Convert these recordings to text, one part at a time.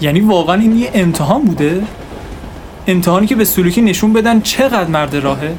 یعنی واقعا این یه امتحان بوده؟ امتحانی که به سلوکی نشون بدن چقدر مرد راهه؟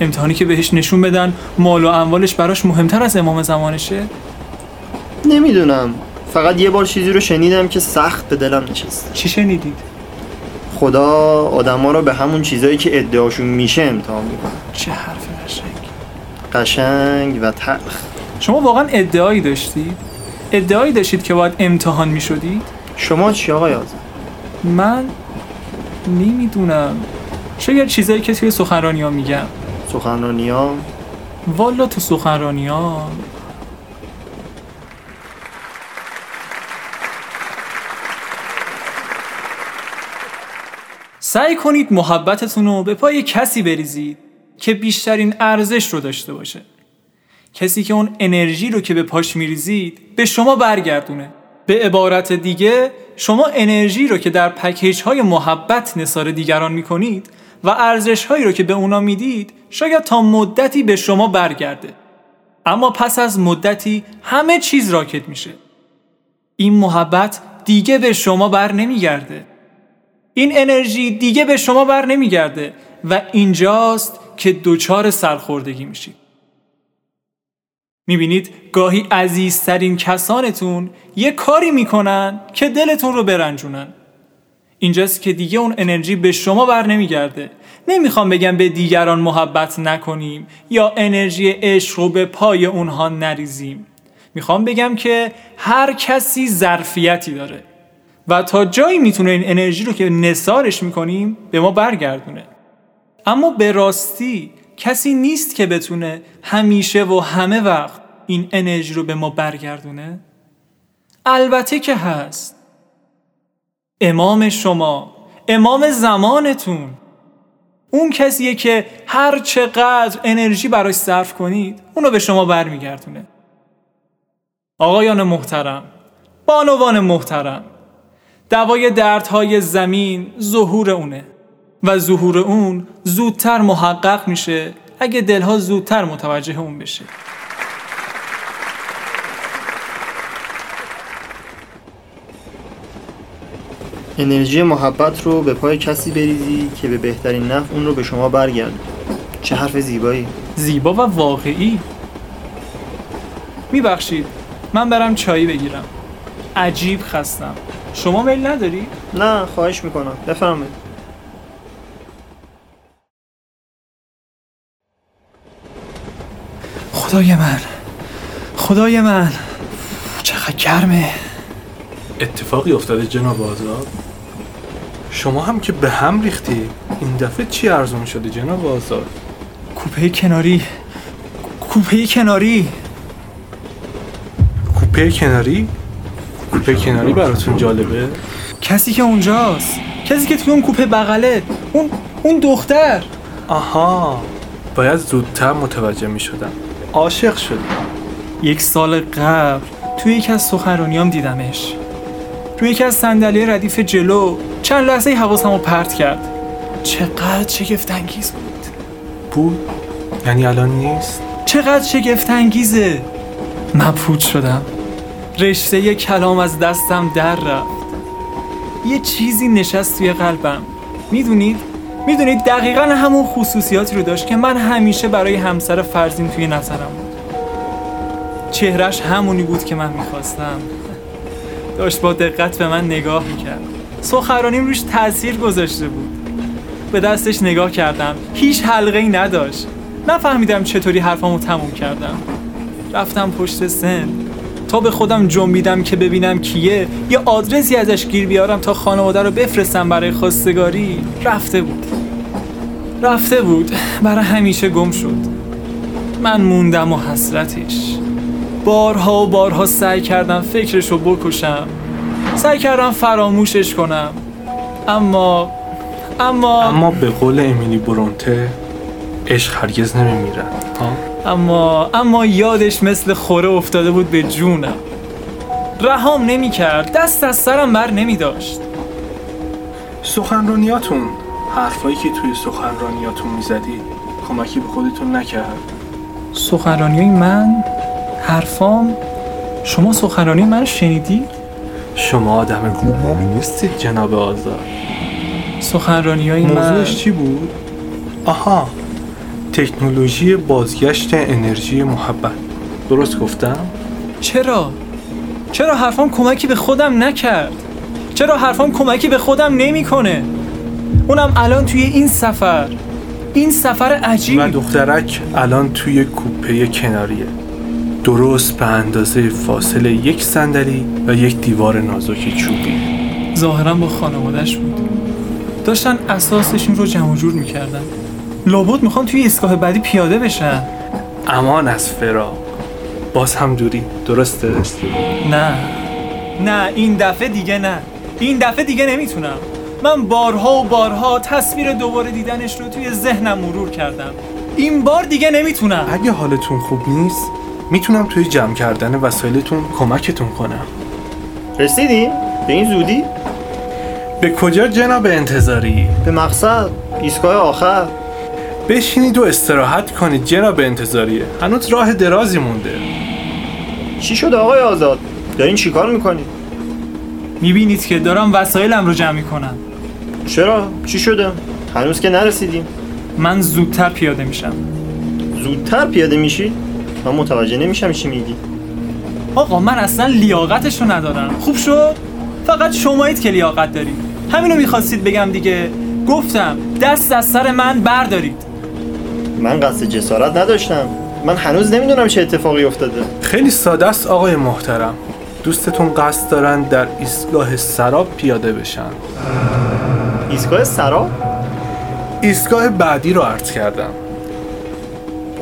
امتحانی که بهش نشون بدن مال و اموالش براش مهمتر از امام زمانشه؟ نمی‌دونم. فقط یه بار چیزی رو شنیدم که سخت به دلم نشست. چی شنیدید؟ خدا آدما رو به همون چیزایی که ادعاشون میشه امتحان می‌کنه. چه حرف قشنگ. قشنگ و تلخ. شما واقعا ادعایی داشتید؟ ادعایی داشتید که باید امتحان می‌شدید؟ شما چی آقای آزم من نمی‌دونم. شاید چیزایی که توی سخنرانی ها میگم. سخنرانی ها والا تو سخنرانی ها سعی کنید محبتتون رو به پای کسی بریزید که بیشترین ارزش رو داشته باشه. کسی که اون انرژی رو که به پاش میریزید به شما برگردونه. به عبارت دیگه شما انرژی رو که در پکیج های محبت نصار دیگران می‌کنید و ارزش هایی رو که به اونا می‌دید شاید تا مدتی به شما برگرده. اما پس از مدتی همه چیز راکت میشه. این محبت دیگه به شما بر نمیگرده. این انرژی دیگه به شما بر نمیگرده و اینجاست که دوچار سرخوردگی میشید. می‌بینید گاهی عزیزترین کسانتون یه کاری می‌کنن که دلتون رو برنجونن. اینجاست که دیگه اون انرژی به شما بر نمیگرده. نمی‌خوام بگم به دیگران محبت نکنیم یا انرژی عشق رو به پای اونها نریزیم. می‌خوام بگم که هر کسی ظرفیتی داره و تا جایی می‌تونه این انرژی رو که نثارش می‌کنیم به ما برگردونه. اما به راستی کسی نیست که بتونه همیشه و همه وقت این انرژی رو به ما برگردونه؟ البته که هست. امام شما امام زمانتون اون کسیه که هر چقدر انرژی براش صرف کنید اونو به شما برمیگردونه. آقایان محترم بانوان محترم دوای دردهای زمین ظهور اونه. و ظهور اون زودتر محقق میشه. اگه دلها زودتر متوجه اون بشه. انرژی محبت رو به پای کسی بریزی که به بهترین نفع اون رو به شما برگرد چه حرف زیبایی. زیبا و واقعی. میبخشید. من برم چایی بگیرم. عجیب خستم. شما میل نداری؟ نه خواهش می‌کنم. بفرمایید. خدای من. خدای من. چقدر گرمه. اتفاقی افتاده جناب آزاد. شما هم که به هم ریختی این دفعه چی ارزون شده جناب آزاد؟ کوپه کناری. کوپه کناری. کوپه کناری؟ کوپه کناری براتون جالبه؟ کسی که اونجاست. کسی که توی اون کوپه بغله. اون اون دختر. آها. باید زودتر متوجه می شدم عاشق شدی. یک سال قبل توی یکی از سخنرانیام دیدمش. توی یکی از صندلی ردیف جلو چند لحظه حواسم رو پرت کرد. چقدر شگفت انگیز بود. بود؟ یعنی الان نیست؟ چقدر شگفت انگیزه مبهوت شدم. رشته کلام از دستم در رفت. یه چیزی نشست توی قلبم. می‌دونید؟ می‌دونید دقیقا همون خصوصیاتی رو داشت که من همیشه برای همسر فرزین توی نظرم بود. چهرش همونی بود که من می‌خواستم. داشت با دقت به من نگاه می‌کرد. سخرانیم روش تاثیر گذاشته بود. به دستش نگاه کردم. هیچ حلقه ای نداشت. نفهمیدم چطوری حرفامو تموم کردم. رفتم پشت سن. به خودم جنبیدم که ببینم کیه یه آدرسی ازش گیر بیارم تا خانواده رو بفرستم برای خواستگاری. رفته بود. رفته بود. برای همیشه گم شد. من موندم و حسرتش. بارها و بارها سعی کردم فکرش رو بکشم. سعی کردم فراموشش کنم. اما اما اما به قول امیلی برونته عشق هرگز نمیمیرد اما اما یادش مثل خوره افتاده بود به جونم. رهام نمی کرد دست از سرم بر نمی داشت سخنرانیاتون حرفایی که توی سخنرانیاتون می‌زدی کمکی به خودتون نکرد؟ سخنرانی من؟ حرفام؟ شما سخنرانی من شنیدی؟ شما آدم گمنامی نیستید جناب آزاد. سخنرانی های من موضوعش چی بود؟ آها تکنولوژی بازگشت انرژی محبت درست گفتم؟ چرا؟ چرا حرفام کمکی به خودم نکرد؟ چرا حرفام کمکی به خودم نمی‌کنه؟ اونم الان توی این سفر این سفر و عجیب دخترک الان توی کوپه کناریه درست به اندازه فاصله یک صندلی و یک دیوار نازک چوبی ظاهرا با خانوادش بود داشتن اساسشون رو جمع و جور می‌کردن لابد می‌خوان توی ایستگاه بعدی پیاده بشن. امان از فراق. باز هم دوری درسته؟ نه. نه این دفعه دیگه نه. این دفعه دیگه نمی‌تونم. من بارها و بارها تصویر دوباره دیدنش رو توی ذهنم مرور کردم. این بار دیگه نمی‌تونم. اگه حالتون خوب نیست می‌تونم توی جمع کردن وسایلتون کمکتون کنم. رسیدیم؟ به این زودی؟ به کجا جناب انتظاری؟ به مقصد. ایستگاه آخر. بشینید و استراحت کنید جناب انتظاریه. هنوز راه درازی مونده. چی شد آقای آزاد؟ دارین چیکار می‌کنید؟ می‌بینید که دارم وسایلم رو جمع می‌کنم. چرا؟ چی شده؟ هنوز که نرسیدیم. من زودتر پیاده میشم. زودتر پیاده میشی؟ من متوجه نمیشم چی میگی. آقا من اصلا لیاقتش رو ندارم. خوب شد؟ فقط شمایید که لیاقت دارید. همینو می‌خواستید بگم دیگه. گفتم دست از سر من بردارید. من قصد جسارت نداشتم. من هنوز نمی‌دونم چه اتفاقی افتاده. خیلی ساده است آقای محترم. دوستتون قصد دارن در ایستگاه سراب پیاده بشن. ایستگاه سرا؟ ایستگاه بعدی رو عرض کردم.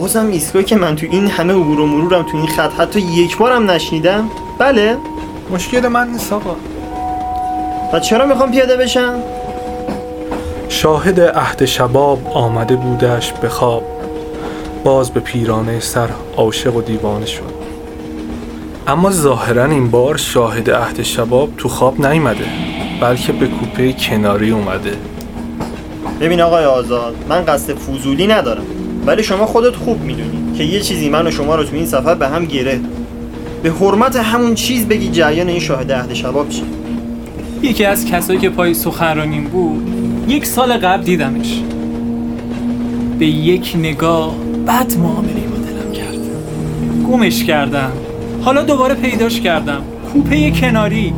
بازم ایستگاهی که من تو این همه عبور و مرورم تو این خط حتی یک بارم نشنیدم. بله. مشکل من نیست آقا. و چرا می‌خوام پیاده بشم؟ شاهد عهد شباب آمده بودش به خواب. باز به پیرانه سر عاشق و دیوانه شد. اما ظاهرا این بار شاهد عهد شباب تو خواب نیامده بلکه به کوپه کناری اومده. ببین آقای آزاد من قصد فضولی ندارم ولی شما خودت خوب می‌دونی که یه چیزی من و شما رو تو این سفر به هم گره. به حرمت همون چیز بگی جریان این شاهد عهد شباب چی؟ یکی از کسایی که پای سخنرانیم بود یک سال قبل دیدمش. به یک نگاه بد معامله با دلم کرد. گمش کردم. حالا دوباره پیداش کردم. کوپه کناری.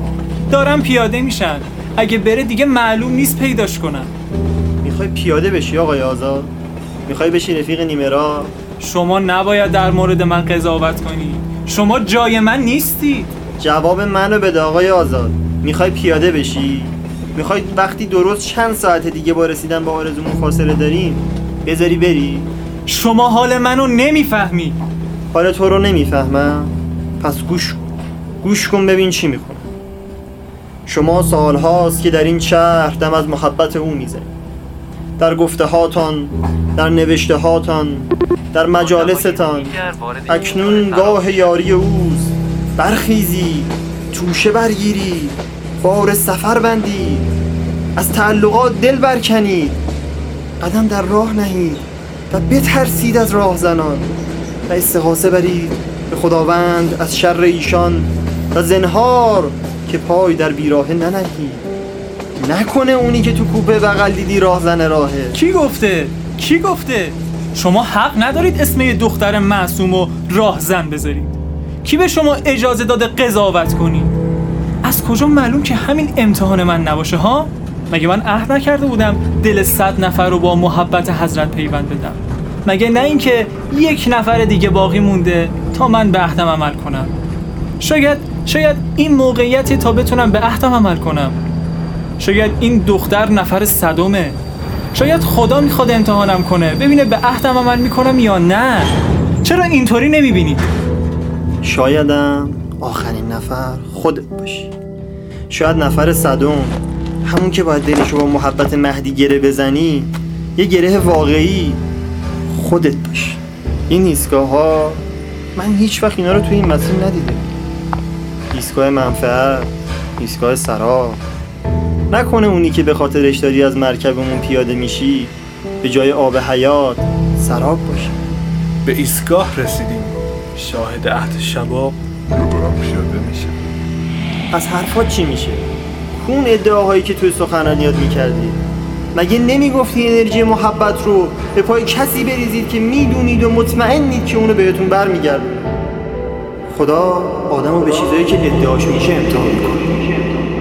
دارم پیاده میشن اگه بره دیگه معلوم نیست پیداش کنم. می‌خوای پیاده بشی آقای آزاد؟ می‌خوای بشی رفیق نیمرا شما نباید در مورد من قضاوت کنی. شما جای من نیستی. جواب منو بده آقای آزاد. می‌خوای پیاده بشی؟ می‌خوای وقتی درست چند ساعت دیگه با رسیدن به آرزومون فاصله داریم بذاری بری. شما حال منو نمی‌فهمی. حال تو رو نمی‌فهمم. پس گوش کن. گوش کن ببین چی می‌کنه شما سال هاست که در این شهر دم از محبت او می‌زنید. در گفته هاتان در نوشته هاتان در مجالستان. اکنون گاه یاری اوست. برخیزی. توشه برگیری. بار سفر بندی از تعلقات دل برکنید. قدم در راه نهید و بترسید از راهزنان. و استغاثه برید به خداوند از شر ایشان و زنهار که پای در بیراهه ننهید نکنه اونی که تو کوپه بغل دیدی راهزن راهه. کی گفته؟ کی گفته؟ شما حق ندارید اسم یه دختر معصوم و راهزن بذارید. کی به شما اجازه داده قضاوت کنید؟ از کجا معلوم که همین امتحان من نباشه ها؟ مگه من عهد نکرده بودم دل صد نفر رو با محبت حضرت پیوند بدم؟ مگه نه اینکه یک نفر دیگه باقی مونده تا من به عهدم عمل کنم؟ شاید شاید این موقعیتی تا بتونم به عهدم عمل کنم. شاید این دختر نفر صدمه. شاید خدا می‌خواد امتحانم کنه ببینه به عهدم عمل می‌کنم یا نه. چرا اینطوری نمی‌بینی؟ شایدم آخرین نفر خودت باشی. شاید نفر صدم همون که باید دلشو با محبت مهدی گره بزنی یه گره واقعی. خودت باشی این ایستگاه ها من هیچ وقت اینا رو توی این مسیر ندیدم. ایستگاه منفعت ایستگاه سرا نکنه اونی که به خاطرش داری از مرکبمون پیاده میشی به جای آب حیات سراب باشه به ایستگاه رسیدیم. شاهد عهد شباب. رو میشه پس حرفات چی میشه؟ کون ادعاهایی که توی سخنرانیات می‌کردی. مگه نمی‌گفتی انرژی محبت رو به پای کسی بریزید که می‌دونید و مطمئنید که اونو بهتون برمیگردونه خدا آدم رو به چیزایی که ادعاش میشه امتحان می‌کنه.